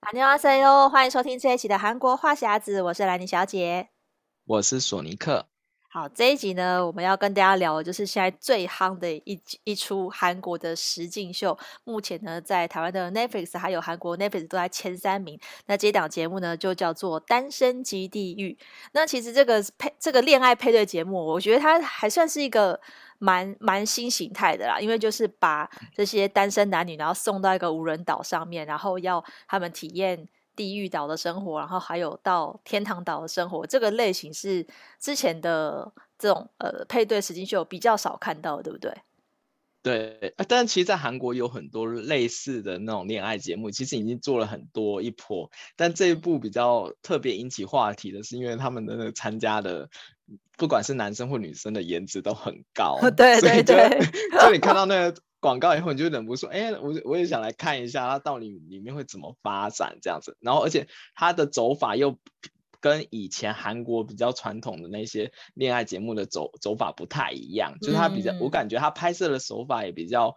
안녕하세요，欢迎收听这一期的韩国话匣子，我是兰妮小姐，我是索尼克。好，这一集呢，我们要跟大家聊的就是现在最夯的一一出韩国的实境秀。目前呢，在台湾的 Netflix 还有韩国 Netflix 都在前三名。那这档节目呢，就叫做《单身即地狱》。那其实这个配这个恋爱配对节目，我觉得它还算是一个 蛮蛮新形态的啦，因为就是把这些单身男女，然后送到一个无人岛上面，然后要他们体验。地狱岛的生活，然后还有到天堂岛的生活，这个类型是之前的这种呃配对实境秀比较少看到，对不对？对，但其实，在韩国有很多类似的那种恋爱节目，其实已经做了很多一波。但这一部比较特别引起话题的是，因为他们的那个参加的，不管是男生或女生的颜值都很高。对对对，就你看 到那个。广告以后你就忍不住说，哎，我我也想来看一下它到底里面会怎么发展这样子。然后而且它的走法又跟以前韩国比较传统的那些恋爱节目的走走法不太一样，就是它比较，我感觉它拍摄的手法也比较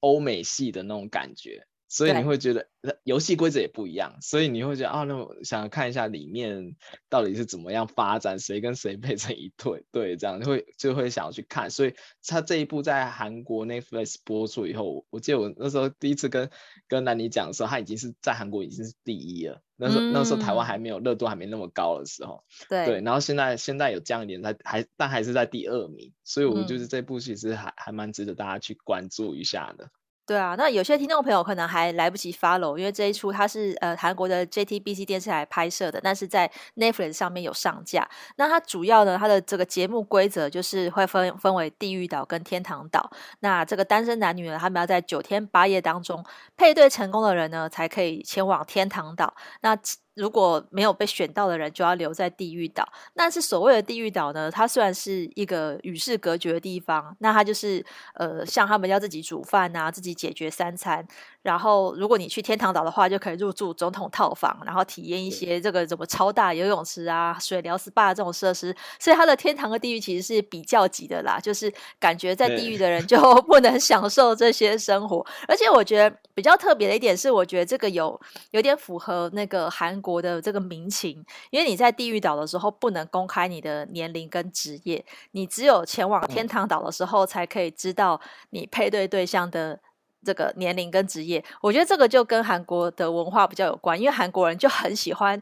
欧美系的那种感觉。所以你会觉得游戏规则也不一样，所以你会觉得啊，那我想看一下里面到底是怎么样发展，谁跟谁配成一对，对，这样就会就会想要去看。所以他这一部在韩国 Netflix 播出以后，我记得我那时候第一次跟跟兰妮讲的时候，他已经是在韩国已经是第一了。那时候、嗯、那时候台湾还没有热度还没那么高的时候，对对。然后现在现在有降一点，在还但还是在第二名，所以我就是这部其实还、嗯、还蛮值得大家去关注一下的。对啊，那有些听众朋友可能还来不及 follow，因为这一出它是呃韩国的 JTBC 电视台拍摄的，但是在 Netflix 上面有上架。那它主要呢，它的这个节目规则就是会分分为地狱岛跟天堂岛。那这个单身男女呢，他们要在九天八夜当中配对成功的人呢，才可以前往天堂岛。那如果没有被选到的人，就要留在地狱岛。那是所谓的地狱岛呢？它虽然是一个与世隔绝的地方，那它就是呃，像他们要自己煮饭啊，自己解决三餐。然后，如果你去天堂岛的话，就可以入住总统套房，然后体验一些这个什么超大游泳池啊、水疗 SPA 这种设施。所以，它的天堂和地狱其实是比较级的啦，就是感觉在地狱的人就 不能享受这些生活。而且，我觉得比较特别的一点是，我觉得这个有有点符合那个韩国的这个民情，因为你在地狱岛的时候不能公开你的年龄跟职业，你只有前往天堂岛的时候才可以知道你配对对象的。这个年龄跟职业，我觉得这个就跟韩国的文化比较有关，因为韩国人就很喜欢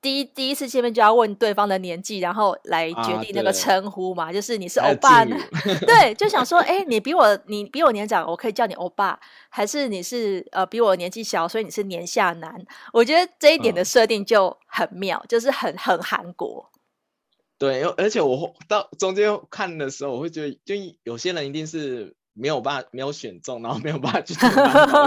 第一第一次见面就要问对方的年纪，然后来决定那个称呼嘛，啊、就是你是欧巴，对，就想说，哎，你比我你比我年长，我可以叫你欧巴，还是你是呃比我年纪小，所以你是年下男？我觉得这一点的设定就很妙，嗯、就是很很韩国。对，而且我到中间看的时候，我会觉得，就有些人一定是。没有办法，没有选中，然后没有办法去投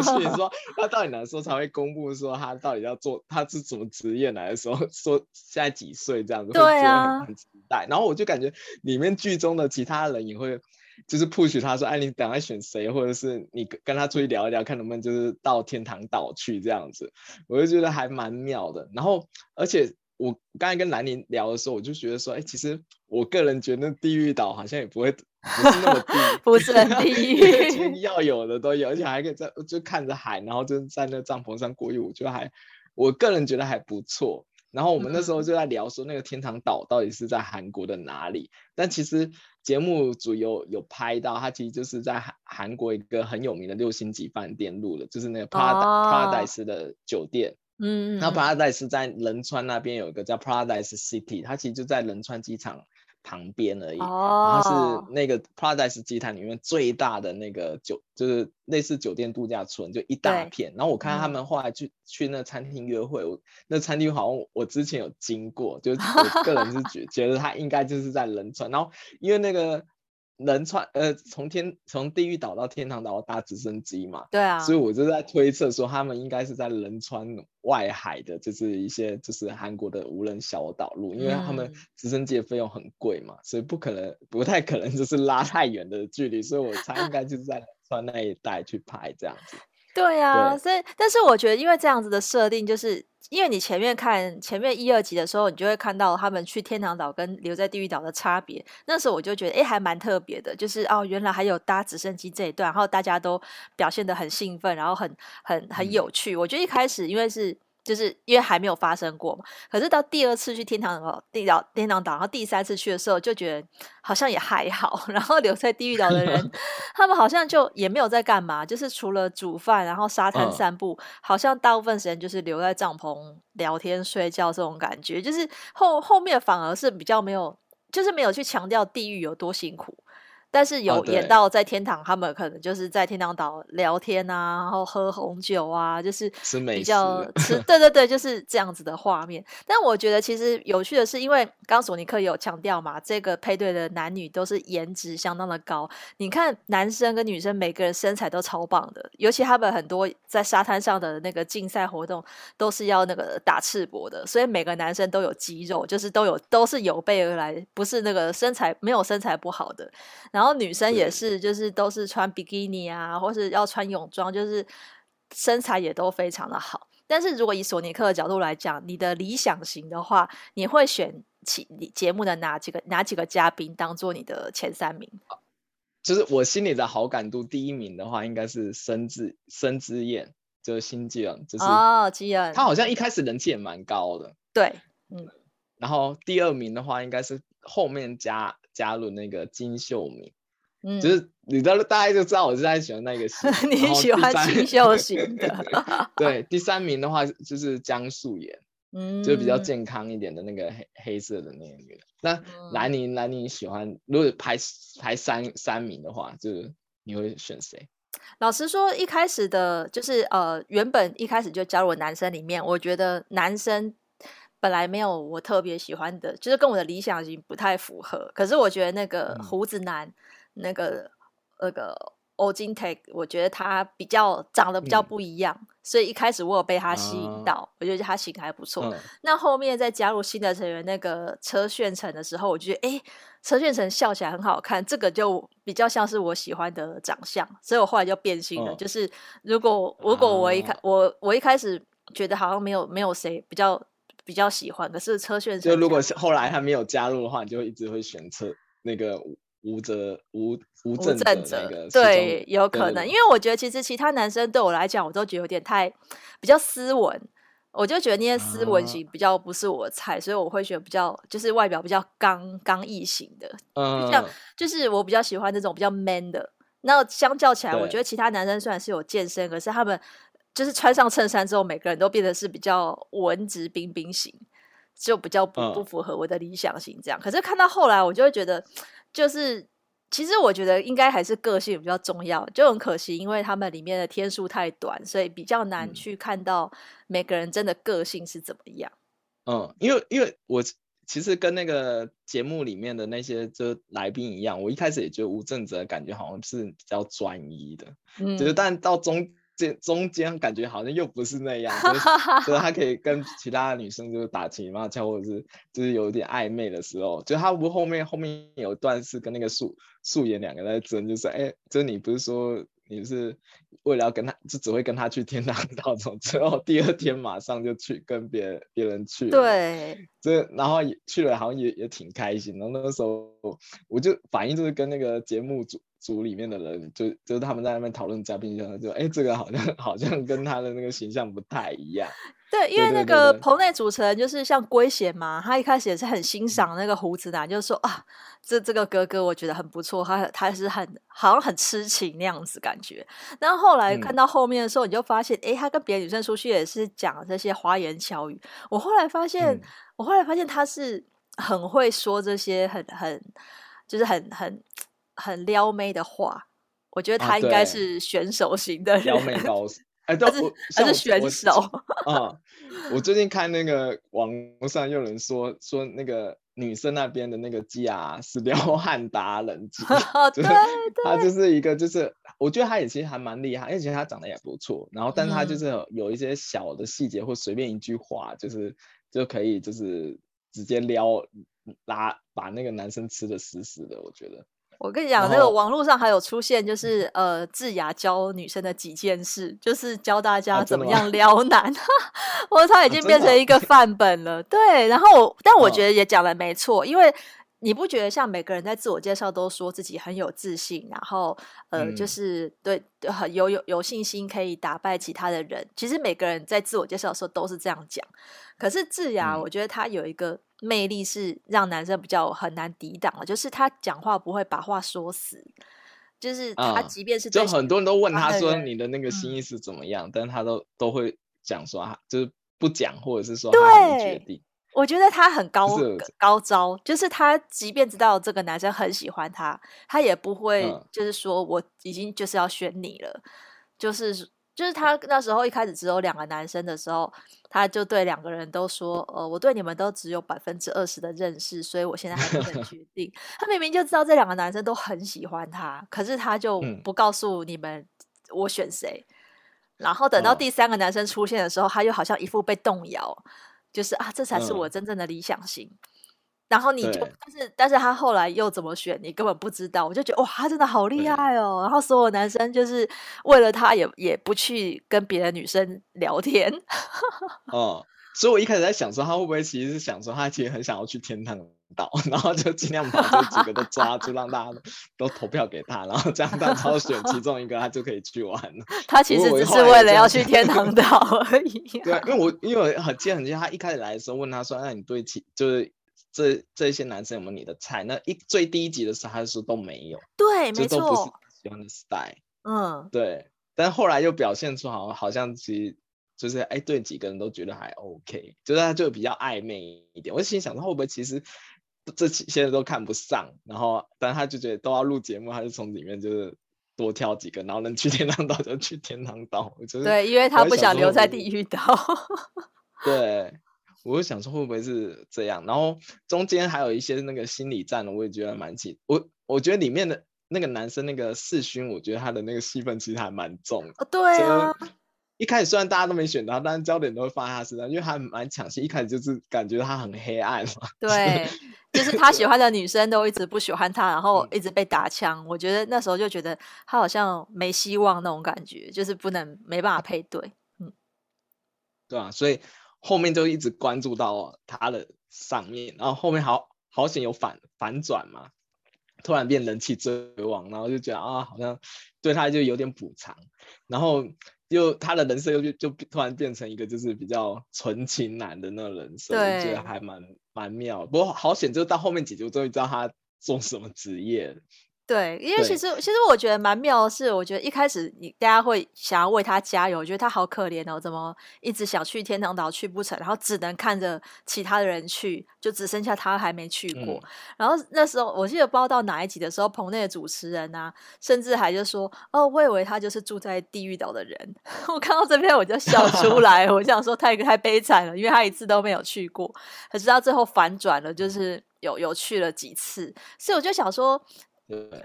所以。说 他到底哪时候才会公布说他到底要做他是什么职业来的时候，说现在几岁这样子，对啊，很期待。然后我就感觉里面剧中的其他人也会就是 push 他说，哎，你等下选谁，或者是你跟他出去聊一聊，看能不能就是到天堂岛去这样子。我就觉得还蛮妙的。然后而且。我刚才跟兰妮聊的时候，我就觉得说，哎、欸，其实我个人觉得地狱岛好像也不会不是那么低，不是很地 狱，要有的都有，而且还可以在就看着海，然后就在那帐篷上过夜，我觉得还我个人觉得还不错。然后我们那时候就在聊说，那个天堂岛到底是在韩国的哪里？但其实节目组有有拍到，它其实就是在韩韩国一个很有名的六星级饭店录的，就是那个 Paradise 的酒店。嗯，那 Paradise 在仁川那边有一个叫 Paradise City，它其实就在仁川机场旁边而已。哦，然后是那个 Paradise 集团里面最大的那个酒，就是类似酒店度假村，就一大片。然后我看他们后来去、嗯、去那餐厅约会，我那餐厅好像我之前有经过，就 我个人是觉觉得它应该就是在仁川。然后因为那个。仁川呃，从天从地狱岛到天堂岛搭直升机嘛，对啊，所以我就在推测说他们应该是在仁川外海的，就是一些就是韩国的无人小岛路，因为他们直升机的费用很贵嘛，所以不可能不太可能就是拉太远的距离，所以我猜应该就是在仁川那一带去拍这样子。对啊，对，所以但是我觉得因为这样子的设定就是。因为你前面看前面一二集的时候，你就会看到他们去天堂岛跟留在地狱岛的差别。那时候我就觉得，哎，还蛮特别的，就是哦，原来还有搭直升机这一段，然后大家都表现的很兴奋，然后很很很有趣。我觉得一开始因为是就是因为还没有发生过嘛。可是到第二次去天堂岛，地岛天堂岛，然后第三次去的时候，就觉得好像也还好。然后留在地狱岛的人，他们好像就也没有在干嘛，就是除了煮饭，然后沙滩散步，嗯、好像大部分时间就是留在帐篷聊天睡觉这种感觉。就是后后面反而是比较没有，就是没有去强调地狱有多辛苦。但是有演到在天堂，他们可能就是在天堂岛聊天啊，然后喝红酒啊，就是比较吃，对对对，就是这样子的画面。但我觉得其实有趣的是，因为刚刚索尼克有强调嘛，这个配对的男女都是颜值相当的高。你看男生跟女生每个人身材都超棒的，尤其他们很多在沙滩上的那个竞赛活动都是要那个打赤膊的，所以每个男生都有肌肉，就是都有都是有备而来，不是那个身材没有身材不好的。然后。然后女生也是，就是都是穿比基尼啊，或是要穿泳装，就是身材也都非常的好。但是如果以索尼克的角度来讲，你的理想型的话，你会选其节目的哪几个哪几个嘉宾当做你的前三名？就是我心里的好感度第一名的话，应该是申智申智燕，就是新纪恩，就是哦，纪恩，他好像一开始人气也蛮高的，对，嗯。然后第二名的话，应该是后面加。加入那个金秀敏，嗯，就是你知道，大家就知道我是在喜欢那个型，你喜欢金秀型的。对，第三名的话就是江素妍，嗯，就比较健康一点的那个黑黑色的那个女的。那兰宁，兰妮喜欢，如果排排三三名的话，就是你会选谁？老实说，一开始的，就是呃，原本一开始就加入男生里面，我觉得男生。本来没有我特别喜欢的，就是跟我的理想型不太符合。可是我觉得那个胡子男，嗯、那个那个欧金泰，我觉得他比较长得比较不一样，嗯、所以一开始我有被他吸引到，啊、我觉得他型还不错。嗯、那后面再加入新的成员那个车炫成的时候，我觉得哎，车炫成笑起来很好看，这个就比较像是我喜欢的长相，所以我后来就变心了。嗯、就是如果如果我一开、啊、我我一开始觉得好像没有没有谁比较。比较喜欢，可是车炫成就如果是后来他没有加入的话，你就一直会选车那个吴哲吴吴正哲那个对，有可能，因为我觉得其实其他男生对我来讲，我都觉得有点太比较斯文，我就觉得那些斯文型比较不是我的菜，啊、所以我会选比较就是外表比较刚刚毅型的，嗯，像就是我比较喜欢那种比较 man 的。那相较起来，我觉得其他男生虽然是有健身，可是他们。就是穿上衬衫之后，每个人都变得是比较文质彬彬型，就比较不不符合我的理想型这样。嗯、可是看到后来，我就会觉得，就是其实我觉得应该还是个性比较重要。就很可惜，因为他们里面的天数太短，所以比较难去看到每个人真的个性是怎么样。嗯，因为因为我其实跟那个节目里面的那些就来宾一样，我一开始也觉得吴正泽感觉好像是比较专一的，嗯，就是但到中。这中间感觉好像又不是那样，就是、就是他可以跟其他的女生就是打情骂俏，或者是就是有点暧昧的时候，就他不后面后面有一段是跟那个素素颜两个在争，就是哎，就你不是说你是为了要跟他，就只会跟他去天堂岛，从之后第二天马上就去跟别别人去，对，这然后也去了，好像也也挺开心。然后那个时候我就反应就是跟那个节目组。组里面的人就就是他们在那边讨论嘉宾，就就哎，这个好像 好像跟他的那个形象不太一样。对，因为那个棚内主持人就是像圭贤嘛，他一开始也是很欣赏那个胡子男，就是说啊，这这个哥哥我觉得很不错，他他是很好像很痴情那样子感觉。然后后来看到后面的时候，你就发现，哎、嗯，他跟别的女生出去也是讲这些花言巧语。我后来发现，嗯、我后来发现他是很会说这些很很就是很很。很撩妹的话，我觉得他应该是选手型的人，撩 妹高手。哎，他是他是选手 啊！我最近看那个网络上有人说说那个女生那边的那个鸡啊是撩汉达人机，对，他就是一个就是我觉得他也其实还蛮厉害，而且他长得也不错。然后，但是他就是有一些小的细节或随便一句话，就是就可以就是直接撩拉把那个男生吃的死死的，我觉得。我跟你讲，那个网络上还有出现，就是呃，智雅教女生的几件事，就是教大家怎么样撩男。我说他已经变成一个范本了。对，然后我，但我觉得也讲的没错，因为你不觉得像每个人在自我介绍都说自己很有自信，然后呃，嗯、就是对很有有有信心可以打败其他的人？其实每个人在自我介绍的时候都是这样讲。可是智雅，我觉得她有一个魅力是让男生比较很难抵挡的，就是他讲话不会把话说死，就是他即便是、嗯、就很多人都问他说你的那个心意是怎么样，嗯、但他都都会讲说就是不讲，或者是说他很决定。我觉得他很高高招，就是他即便知道这个男生很喜欢他，他也不会就是说我已经就是要选你了，嗯、就是就是他那时候一开始只有两个男生的时候，他就对两个人都说，呃，我对你们都只有百分之二十的认识，所以我现在还不能 决定。他明明就知道这两个男生都很喜欢他，可是他就不告诉你们我选谁，嗯、然后等到第三个男生出现的时候，他又好像一副被动摇。就是啊，这才是我真正的理想型。嗯、然后你就，但是但是他后来又怎么选，你根本不知道。我就觉得哇，他真的好厉害哦。然后所有男生就是为了他也也不去跟别的女生聊天。哦，所以我一开始在想说，他会不会其实是想说，他其实很想要去天堂岛，然后就尽量把这几个都抓住，让大家都投票给他，然后这样他挑选其中一个，他就可以去玩了。他其实只是为了要去天堂 岛而已。对，因为我因为我很记得很记得，他一开始来的时候问他说：“那你对其就是这这些男生有没有你的菜？”那一最低级的时候，他就说都没有。对，没错，都不是喜欢的 style。嗯，对。但后来又表现出好像好像其实就是哎，对几个人都觉得还 OK，就是他就比较暧昧一点。我就心想他，会不会其实？这些人都看不上，然后，但他就觉得都要录节目，他就从里面就是多挑几个，然后能去天堂岛就去天堂岛。就是对，因为他不想留在地狱岛。对，我就想说会不会是这样？然后中间还有一些那个心理战，我也觉得蛮紧。我我觉得里面的那个男生那个世勋，我觉得他的那个戏份其实还蛮重的。哦，对啊。一开始虽然大家都没选他，但是焦点都会放在他身上，因为他蛮抢戏。一开始就是感觉他很黑暗嘛。对，就是他喜欢的女生都一直不喜欢他，然后一直被打枪。嗯、我觉得那时候就觉得他好像没希望那种感觉，就是不能没办法配对。嗯，对啊，所以后面就一直关注到他的上面，然后后面好好险有反反转嘛，突然变人气最王，然后就觉得啊，好像对他就有点补偿，然后。又他的人设又就就突然变成一个就是比较纯情男的那个人设，我觉得还蛮蛮妙。不过好险，就到后面几集我终于知道他做什么职业。对，因为其实其实我觉得蛮妙的是，我觉得一开始你大家会想要为他加油，我觉得他好可怜哦，怎么一直想去天堂岛去不成，然后只能看着其他的人去，就只剩下他还没去过。嗯、然后那时候我记得不知道到哪一集的时候，棚内的主持人啊，甚至还就说：“哦，我以为他就是住在地狱岛的人。”我看到这边我就笑出 来，我想说太太悲惨了，因为他一次都没有去过，可是到最后反转了，就是有有去了几次，所以我就想说。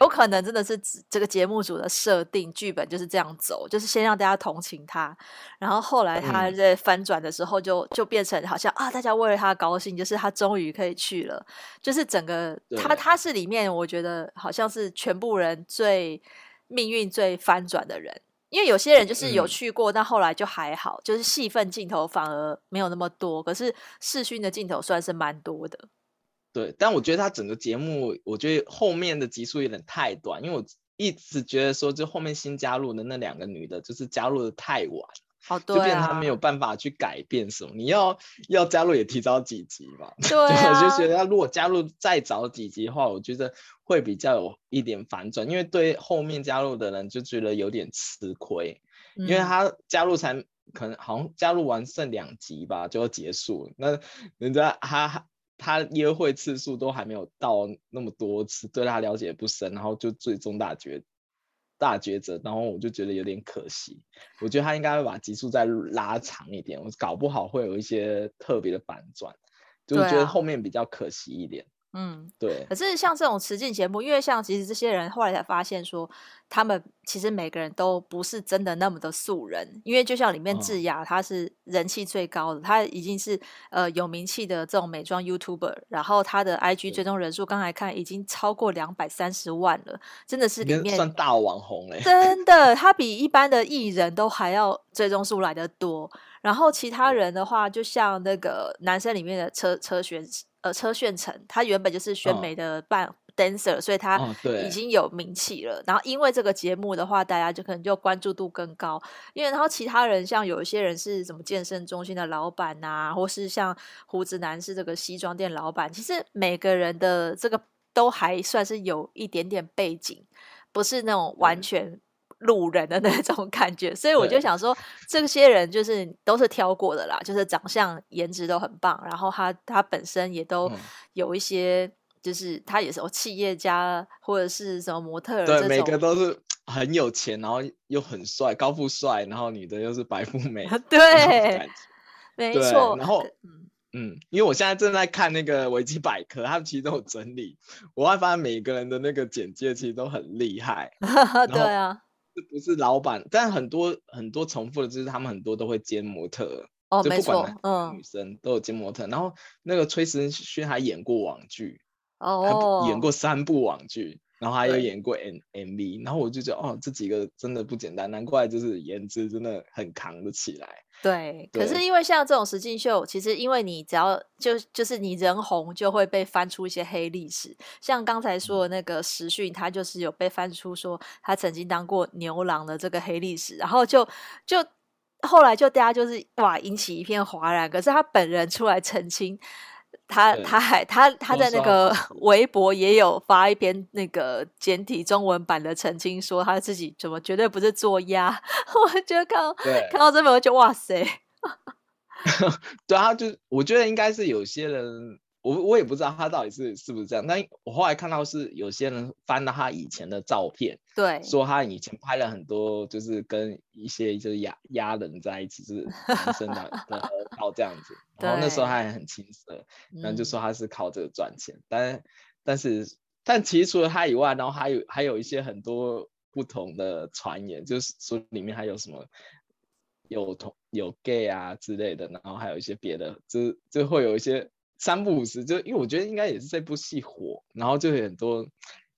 有可能真的是这个节目组的设定剧本就是这样走，就是先让大家同情他，然后后来他在翻转的时候就就变成好像啊，大家为了他高兴，就是他终于可以去了，就是整个他他是里面我觉得好像是全部人最命运最翻转的人，因为有些人就是有去过，但后来就还好，就是戏份镜头反而没有那么多，可是视讯的镜头算是蛮多的。对，但我觉得他整个节目，我觉得后面的集数有点太短，因为我一直觉得说，就后面新加入的那两个女的，就是加入的太晚，好对、啊，就变成他没有办法去改变什么。你要要加入也提早几集嘛，对、啊，我就觉得他如果加入再早几集的话，我觉得会比较有一点反转，因为对后面加入的人就觉得有点吃亏，嗯、因为他加入才可能好像加入完剩两集吧就要结束，那人家他。他约会次数都还没有到那么多次，对他了解不深，然后就最终大决大抉择，然后我就觉得有点可惜。我觉得他应该会把集数再拉长一点，我搞不好会有一些特别的反转，就是觉得后面比较可惜一点。嗯，对。可是像这种实境节目，因为像其实这些人后来才发现说，他们其实每个人都不是真的那么的素人，因为就像里面智雅，她是人气最高的，她已经是呃有名气的这种美妆 YouTuber，然后她的 IG 追踪人数刚才看已经超过两百三十万了，真的是里面算大网红哎，真的，她比一般的艺人都还要追踪数来的多。然后其他人的话，就像那个男生里面的车车选。呃车炫成，他原本就是选美的伴。哦 dancer，所以他已经有名气了。哦、然后因为这个节目的话，大家就可能就关注度更高。因为然后其他人像有一些人是什么健身中心的老板啊，或是像胡子男是这个西装店老板。其实每个人的这个都还算是有一点点背景，不是那种完全路人的 那种感觉。所以我就想说，这些人就是都是挑过的啦，就是长相、颜值都很棒，然后他他本身也都有一些。嗯就是他也是企业家或者是什么模特儿，对，每个都是很有钱，然后又很帅，高富帅，然后女的又是白富美，对，没错。然后，嗯嗯，因为我现在正在看那个维基百科，他们其实都有整理，我会发现每个人的那个简介其实都很厉害。对啊，是不是老板？但很多很多重复的，就是他们很多都会兼模特，哦，就不管没错，嗯，女生都有兼模特。然后那个崔时勋还演过网剧。哦，他演过三部网剧，然后还有演过 M M V，然后我就觉得哦，这几个真的不简单，难怪就是颜值真的很扛得起来。对，对，可是因为像这种实境秀，其实因为你只要就就是你人红，就会被翻出一些黑历史。像刚才说的那个时讯，他就是有被翻出说他曾经当过牛郎的这个黑历史，然后就就后来就大家就是哇引起一片哗然，可是他本人出来澄清。他他还他他在那个 微博也有发一篇那个简体中文版的澄清，说他自己怎么绝对不是作鸭。我觉得看到看到这边我就哇塞，对啊，就我觉得应该是有些人。我我也不知道他到底是是不是这样，但我后来看到是有些人翻到他以前的照片，对，说他以前拍了很多，就是跟一些就是亚亚人在一起，就是男生的的 合照这样子，然后那时候他还很青涩，然后就说他是靠这个赚钱，嗯、但但是但其实除了他以外，然后还有还有一些很多不同的传言，就是说里面还有什么有同有 gay 啊之类的，然后还有一些别的，就就会有一些。三不五时，就因为我觉得应该也是这部戏火，然后就有很多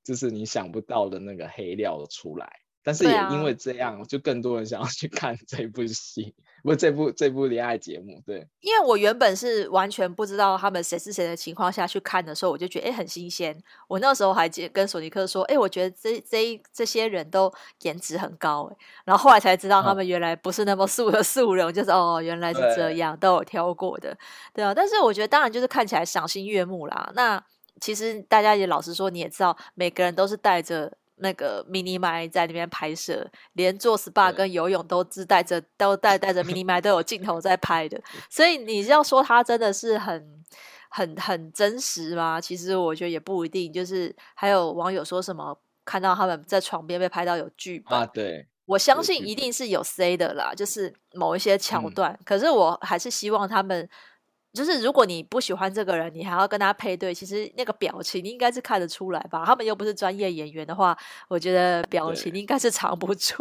就是你想不到的那个黑料出来，但是也因为这样，就更多人想要去看这部戏，不是这部这部恋爱节目。对，因为我原本是完全不知道他们谁是谁的情况下去看的时候，我就觉得哎很新鲜。我那时候还跟索尼克说，哎，我觉得这这这些人都颜值很高哎，然后后来才知道他们原来不是那么素的素人，就是哦原来是这样，都有挑过的，对啊。但是我觉得当然就是看起来赏心悦目啦。那其实大家也老实说，你也知道，每个人都是带着。那个 mini 麦在那边拍摄，连做 SPA 跟游泳都自带着，都带带着 mini 麦都有镜头在拍的，所以你要说他真的是很很很真实吗？其实我觉得也不一定。就是还有网友说什么看到他们在床边被拍到有剧本啊，对，我相信一定是有 C 的啦，就是某一些桥段。嗯，可是我还是希望他们。就是如果你不喜欢这个人，你还要跟他配对，其实那个表情你应该是看得出来吧？他们又不是专业演员的话，我觉得表情应该是藏不住。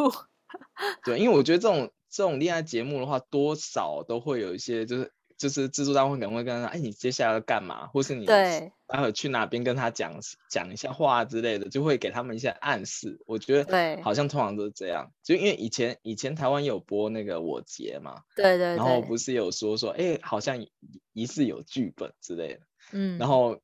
对，因为我觉得这种这种恋爱节目的话，多少都会有一些就是。就是制作单位可能会跟他说：“哎，你接下来要干嘛？或是你待会去哪边跟他讲讲一下话之类的，就会给他们一些暗示。”我觉得，好像通常都是这样。就因为以前以前台湾有播那个我结嘛，对，对对，然后不是有说说，哎，好像疑似有剧本之类的，嗯，然后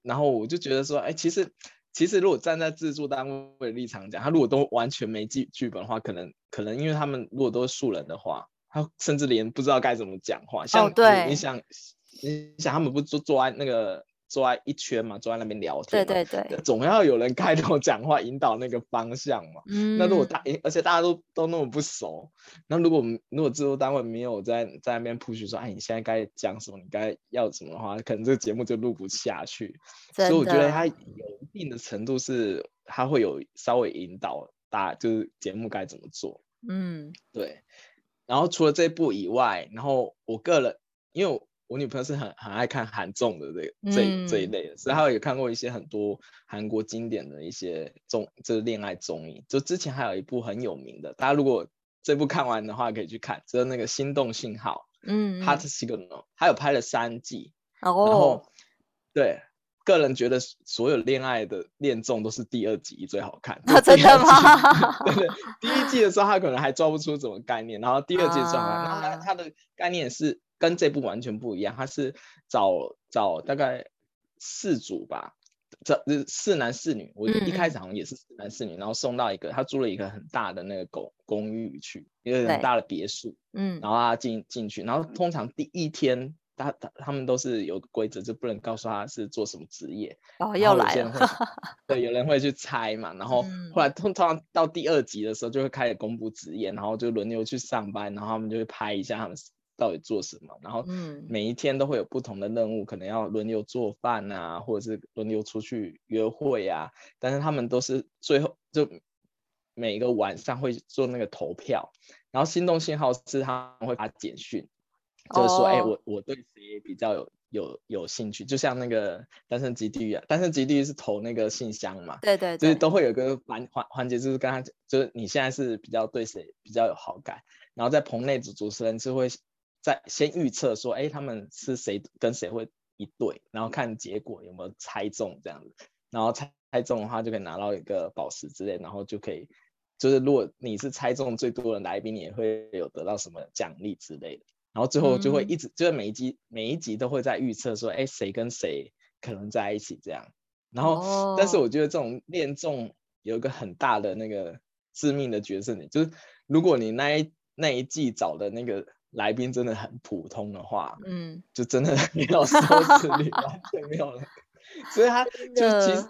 然后我就觉得说，哎，其实其实如果站在制作单位的立场讲，他如果都完全没剧剧本的话，可能可能因为他们如果都是素人的话。他甚至连不知道该怎么讲话，像对你想，你想他们不坐坐在那个坐在一圈嘛，坐在那边聊天，对对对，总要有人开头讲话，引导那个方向嘛。嗯，那如果大，而且大家都都那么不熟，那如果如果制作单位没有在在那边 push 说，哎，你现在该讲什么，你该要什么的话，可能这个节目就录不下去。所以我觉得他有一定的程度是，他会有稍微引导大，就是节目该怎么做。嗯，对。然后除了这部以外，然后我个人，因为我，我女朋友是很很爱看韩综的这个这这一类的，所以她有看过一些很多韩国经典的一些综，就是恋爱综艺。就之前还有一部很有名的，大家如果这部看完的话，可以去看，就是那个《心动信号》，嗯，Heart Signal，他有拍了三季，哦，然后对。个人觉得所有恋爱的恋综都是第二集最好看。啊，真的吗？对对，第一季的时候他可能还抓不出什么概念，然后第二季抓完，然后他他的概念是跟这部完全不一样，他是找找大概四组吧，这四男四女。我一开始好像也是四男四女，嗯、然后送到一个他租了一个很大的那个公公寓去，一个很大的别墅，嗯，然后他进进去，然后通常第一天。他他他们都是有规则，就不能告诉他是做什么职业。哦，又来了。对，有人会去猜嘛，然后后来通常到第二集的时候，就会开始公布职业，然后就轮流去上班，然后他们就会拍一下他们到底做什么，然后每一天都会有不同的任务，可能要轮流做饭啊，或者是轮流出去约会啊。但是他们都是最后就每一个晚上会做那个投票，然后心动信号是他们会发简讯。就是说，哎、欸，我我对谁比较有有有兴趣？就像那个单身基地狱啊，单身基地狱是投那个信箱嘛，对对，对，就是都会有一个环环环节，就是跟他，就是你现在是比较对谁比较有好感，然后在棚内主主持人是会在先预测说，哎、欸，他们是谁跟谁会一对，然后看结果有没有猜中这样子，然后猜猜中的话就可以拿到一个宝石之类，然后就可以，就是如果你是猜中最多的来宾，你也会有得到什么奖励之类的。然后最后就会一直，嗯、就是每一集每一集都会在预测说，哎，谁跟谁可能在一起这样。然后，哦、但是我觉得这种恋综有一个很大的那个致命的角色，你就是如果你那一那一季找的那个来宾真的很普通的话，嗯，就真的没有收视率，完全没有了。所以他就其实，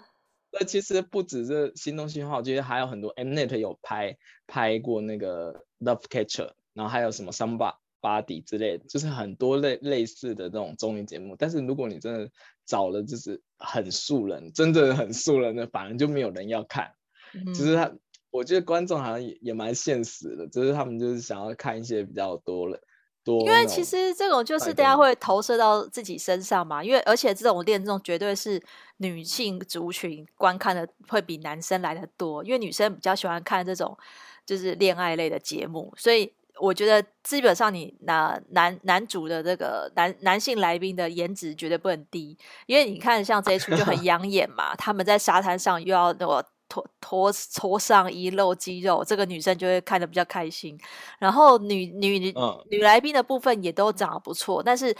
那，其实不止这心动信号，我觉得还有很多 Mnet 有拍拍过那个 Love Catcher，然后还有什么 Somebody。Body 之类的，就是很多类类似的这种综艺节目，但是如果你真的找了就是很素人，真的很素人的，反而就没有人要看。嗯、就是他，我觉得观众好像也也蛮现实的，就是他们就是想要看一些比较多了多。因为其实这种就是大家会投射到自己身上嘛，因为而且这种恋综绝对是女性族群观看的会比男生来的多，因为女生比较喜欢看这种就是恋爱类的节目，所以。我觉得基本上你拿男男主的这个男男性来宾的颜值绝对不能低，因为你看像这一出就很养眼嘛，他们在沙滩上又要那个脱脱脱上衣露肌肉，这个女生就会看得比较开心。然后女女女女来宾的部分也都长得不错，但是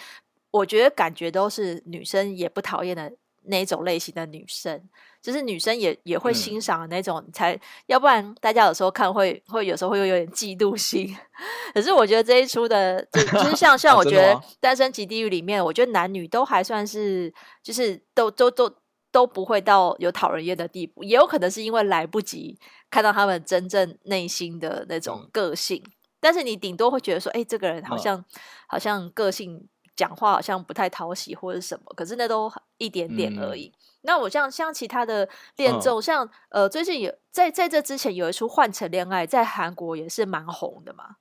我觉得感觉都是女生也不讨厌的那种类型的女生。就是女生也也会欣赏的那种，嗯、才要不然大家有时候看会会有时候会有点嫉妒心。可是我觉得这一出的，就就是像像我觉得《单身即地狱》里面，我觉得男女都还算是，就是都都都都不会到有讨人厌的地步。也有可能是因为来不及看到他们真正内心的那种个性，嗯、但是你顶多会觉得说，哎、欸，这个人好像、嗯、好像个性讲话好像不太讨喜或者什么，可是那都一点点而已。嗯那我像像其他的恋综，像呃最近有在在这之前有一出《换乘恋爱》，在韩国也是蛮红的嘛。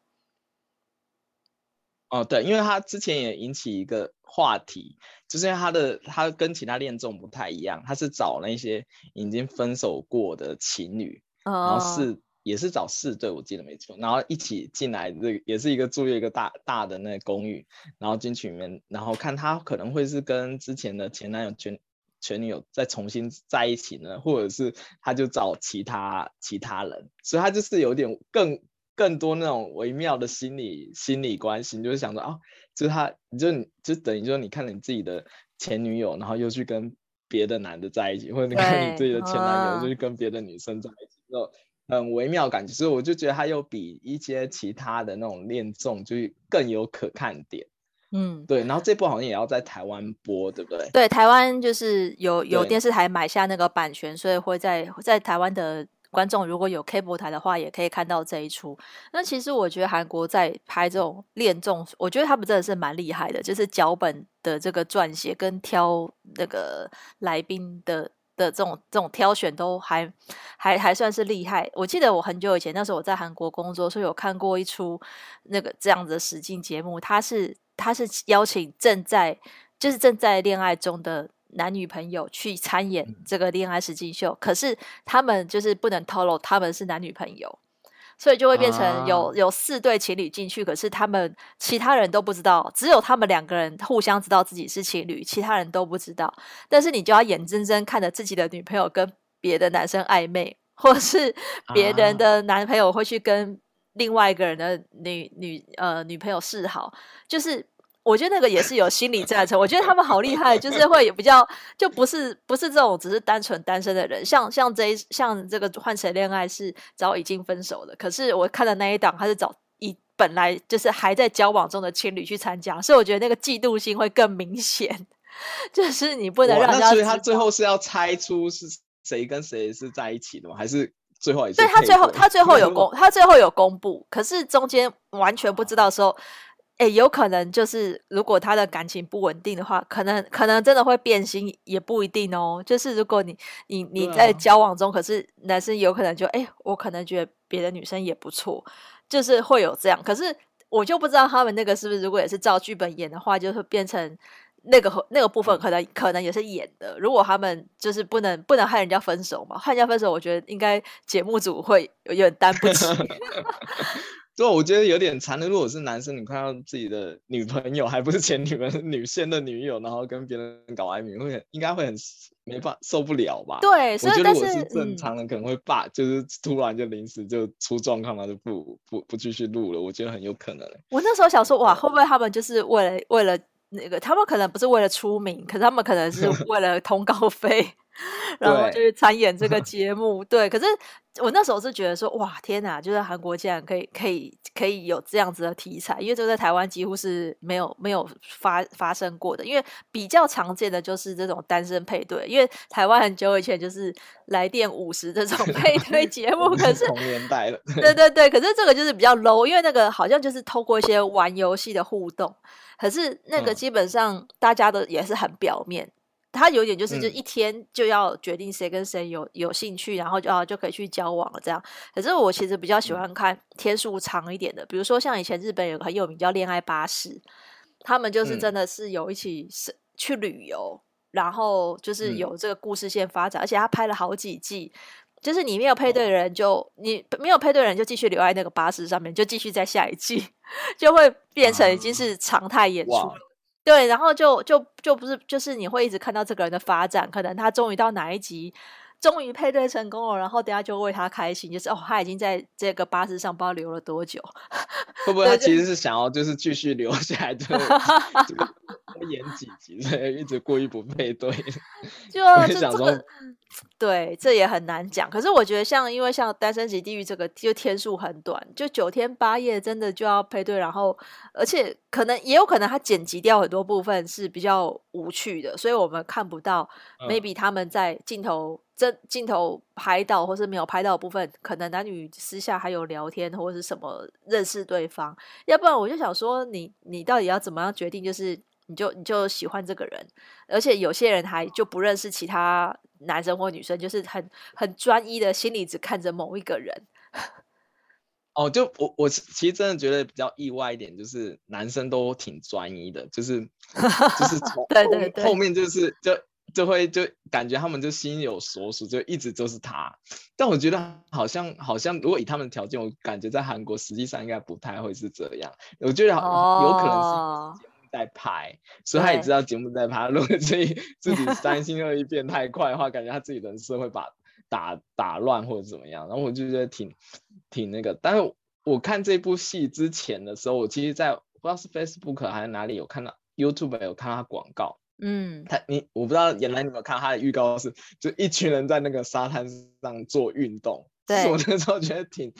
哦，对，因为他之前也引起一个话题，就是因为他的他跟其他恋综不太一样，他是找那些已经分手过的情侣，哦、然后是也是找四对，我记得没错，然后一起进来，这也是一个住一个大大的那个公寓，然后进去里面，然后看他可能会是跟之前的前男友前。前女友再重新在一起呢，或者是他就找其他其他人，所以他就是有点更更多那种微妙的心理心理关系，你就是想说啊，就是他，你就就等于说你看了你自己的前女友，然后又去跟别的男的在一起，或者你看你自己的前男友就去跟别的女生在一起，那种很微妙感觉，所以我就觉得它又比一些其他的那种恋综就是更有可看点。嗯，对，然后这部好像也要在台湾播，对不对？对，台湾就是有有电视台买下那个版权，所以会在在台湾的观众如果有 cable 台的话，也可以看到这一出。那其实我觉得韩国在拍这种恋综，我觉得他们真的是蛮厉害的，就是脚本的这个撰写跟挑那个来宾的的这种这种挑选都还还还算是厉害。我记得我很久以前那时候我在韩国工作，所以有看过一出那个这样子的实境节目，他是。他是邀请正在就是正在恋爱中的男女朋友去参演这个恋爱实境秀，可是他们就是不能透露他们是男女朋友，所以就会变成有有四对情侣进去，可是他们其他人都不知道，只有他们两个人互相知道自己是情侣，其他人都不知道。但是你就要眼睁睁看着自己的女朋友跟别的男生暧昧，或是别人的男朋友会去跟另外一个人的女女呃女朋友示好，就是。我觉得那个也是有心理战争。我觉得他们好厉害，就是会比较就不是不是这种只是单纯单身的人，像像这一像这个换谁恋爱是找已经分手的，可是我看的那一档他是找一本来就是还在交往中的情侣去参加，所以我觉得那个嫉妒心会更明显。就是你不能让他，所以他最后是要猜出是谁跟谁是在一起的吗？还是最后也是？对，他最后他最后有公他最后有公布，可是中间完全不知道的时候，哎、欸，有可能就是如果他的感情不稳定的话，可能可能真的会变心，也不一定哦。就是如果你你你在交往中，可是男生有可能就哎、欸，我可能觉得别的女生也不错，就是会有这样。可是我就不知道他们那个是不是如果也是照剧本演的话，就会变成。那个那个部分可能可能也是演的。如果他们就是不能不能害人家分手嘛，害人家分手，我觉得应该节目组会有点担不起。对，我觉得有点残忍。如果是男生，你看到自己的女朋友，还不是前女朋友，女现的女友，然后跟别人搞暧昧，会应该会很没办法受不了吧？对，所以我觉得如果是正常人，可能会罢，就是突然就临时就出状况了，就不不不继续录了。我觉得很有可能。我那时候想说，哇，会不会他们就是为了为了。那个他们可能不是为了出名，可是他们可能是 为了通告费，然后就是参演这个 节目。对，可是我那时候是觉得说，哇，天哪！就是韩国竟然可以可以可以有这样子的题材，因为这个在台湾几乎是没有没有发发生过的。因为比较常见的就是这种单身配对，因为台湾很久以前就是来电五十这种 配对节目，可是同年代了。对对 对，可是这个就是比较 low，因为那个好像就是透过一些玩游戏的互动。可是那个基本上大家都也是很表面，嗯、他有点就是就一天就要决定谁跟谁有有兴趣，然后就啊就可以去交往了这样。可是我其实比较喜欢看天数长一点的，比如说像以前日本有个很有名叫《恋爱巴士》，他们就是真的是有一起是去旅游，然后就是有这个故事线发展，而且他拍了好几季。就是你没有配对的人就，就你没有配对的人就继续留在那个巴士上面，就继续在下一季，就会变成已经是常态演出。Uh. 对，然后就就就不是，就是你会一直看到这个人的发展，可能他终于到哪一集，终于配对成功了，然后等下就为他开心，就是哦，他已经在这个巴士上不知道留了多久。会不会他其实是想要就是继续留下来，就 多演几集，所以一直故意不配对。就就这个。对，这也很难讲。可是我觉得，像因为像《单身即地狱》这个，就天数很短，就九天八夜，真的就要配对。然后，而且可能也有可能他剪辑掉很多部分是比较无趣的，所以我们看不到。maybe 他们在镜头真镜头拍到，或是没有拍到的部分，可能男女私下还有聊天或者是什么认识对方。要不然，我就想说你，你你到底要怎么样决定？就是。你就你就喜欢这个人，而且有些人还就不认识其他男生或女生，就是很很专一的心里只看着某一个人。哦，就我我其实真的觉得比较意外一点，就是男生都挺专一的，就是就是 从对对对后面就是就就会就感觉他们就心有所属，就一直都是他。但我觉得好像好像如果以他们的条件，我感觉在韩国实际上应该不太会是这样。我觉得有可能是。在拍，所以他也知道节目在拍。如果自己自己 三心二意变太快的话，感觉他自己人设会把打打乱或者怎么样。然后我就觉得挺挺那个。但是我看这部戏之前的时候，我其实在不知道是 Facebook 还是哪里有看到 YouTube 有看到他广告。嗯，他你我不知道原来你有没有看到他的预告是就一群人在那个沙滩上做运动。对，我那时候觉得挺。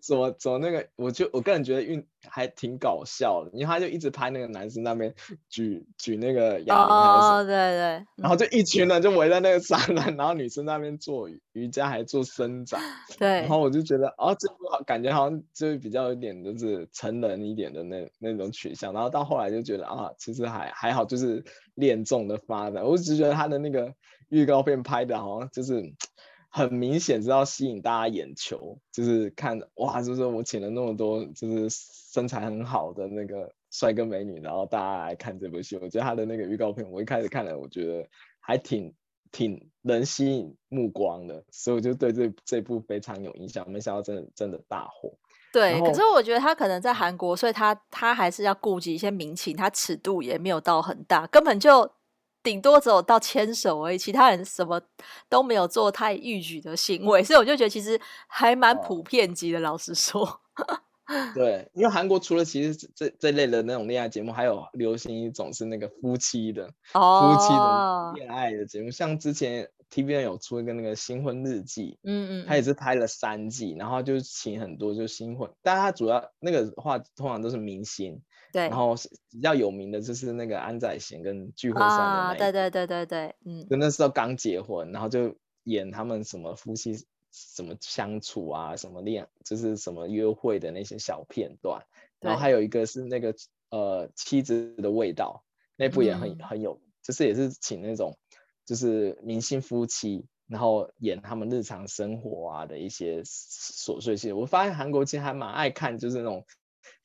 怎么怎么那个，我就我个人觉得运还挺搞笑的，因为他就一直拍那个男生那边举举那个哑铃，哦，对对，然后就一群人就围在那个沙滩，然后女生那边做瑜伽还做伸展，对，然后我就觉得哦，这部感觉好像就比较有点就是成人一点的那那种取向，然后到后来就觉得啊，其实还还好，就是恋综的发展，我只觉得他的那个预告片拍的好像就是。很明显知道吸引大家眼球，就是看哇，就是我请了那么多，就是身材很好的那个帅哥美女，然后大家来看这部戏。我觉得他的那个预告片，我一开始看了，我觉得还挺挺能吸引目光的，所以我就对这这部非常有印象。没想到真的真的大火。对，可是我觉得他可能在韩国，所以他他还是要顾及一些民情，他尺度也没有到很大，根本就。顶多只有到牵手而已，其他人什么都没有做太逾矩的行为，所以我就觉得其实还蛮普遍级的。哦、老实说，对，因为韩国除了其实这这类的那种恋爱节目，还有流行一种是那个夫妻的哦，夫妻的恋爱的节目，像之前 TVN 有出一个那个新婚日记，嗯嗯，他也是拍了三季，然后就请很多就新婚，但他主要那个话通常都是明星，对，然后比较有名的就是那个安宰贤跟具惠善的对对对对对，嗯，就那时候刚结婚，然后就演他们什么夫妻。什么相处啊，什么恋，就是什么约会的那些小片段，然后还有一个是那个呃妻子的味道，那部也很、嗯、很有，就是也是请那种就是明星夫妻，然后演他们日常生活啊的一些琐碎事。我发现韩国其实还蛮爱看，就是那种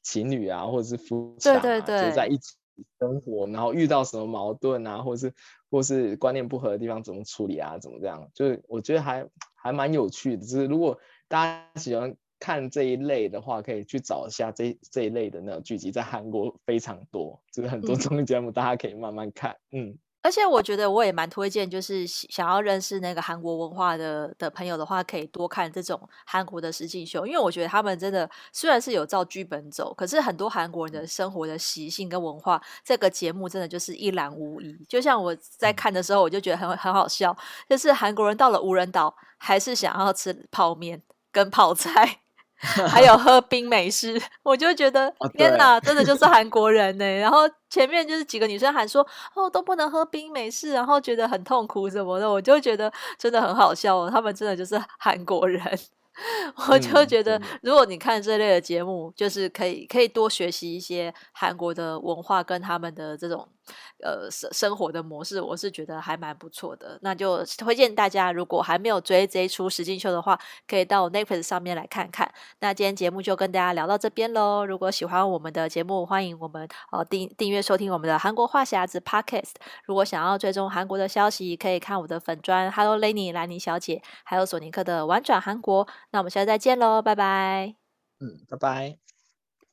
情侣啊，或者是夫妻啊，对对对，就在一起生活，然后遇到什么矛盾啊，或者是或是观念不合的地方怎么处理啊，怎么这样，就是我觉得还。还蛮有趣的，就是如果大家喜欢看这一类的话，可以去找一下这这一类的那种剧集，在韩国非常多，就是很多综艺节目，大家可以慢慢看，嗯。而且我觉得我也蛮推荐，就是想要认识那个韩国文化的的朋友的话，可以多看这种韩国的实境秀，因为我觉得他们真的虽然是有照剧本走，可是很多韩国人的生活的习性跟文化，这个节目真的就是一览无遗。就像我在看的时候，我就觉得很很好笑，就是韩国人到了无人岛，还是想要吃泡面跟泡菜。还有喝冰美式，我就觉得天哪，真的就是韩国人呢。然后前面就是几个女生喊说哦，都不能喝冰美式，然后觉得很痛苦什么的，我就觉得真的很好笑哦。他们真的就是韩国人。我就觉得，如果你看这类的节目，就是可以可以多学习一些韩国的文化跟他们的这种呃生生活的模式，我是觉得还蛮不错的。那就推荐大家，如果还没有追这一出实境秀的话，可以到 Netflix 上面来看看。那今天节目就跟大家聊到这边喽。如果喜欢我们的节目，欢迎我们呃订订阅收听我们的韩国话匣子 Podcast。如果想要追踪韩国的消息，可以看我的粉砖 Hello Lenny 兰妮小姐，还有索尼克的玩转韩国。那我们下次再见喽，拜拜。嗯，拜拜。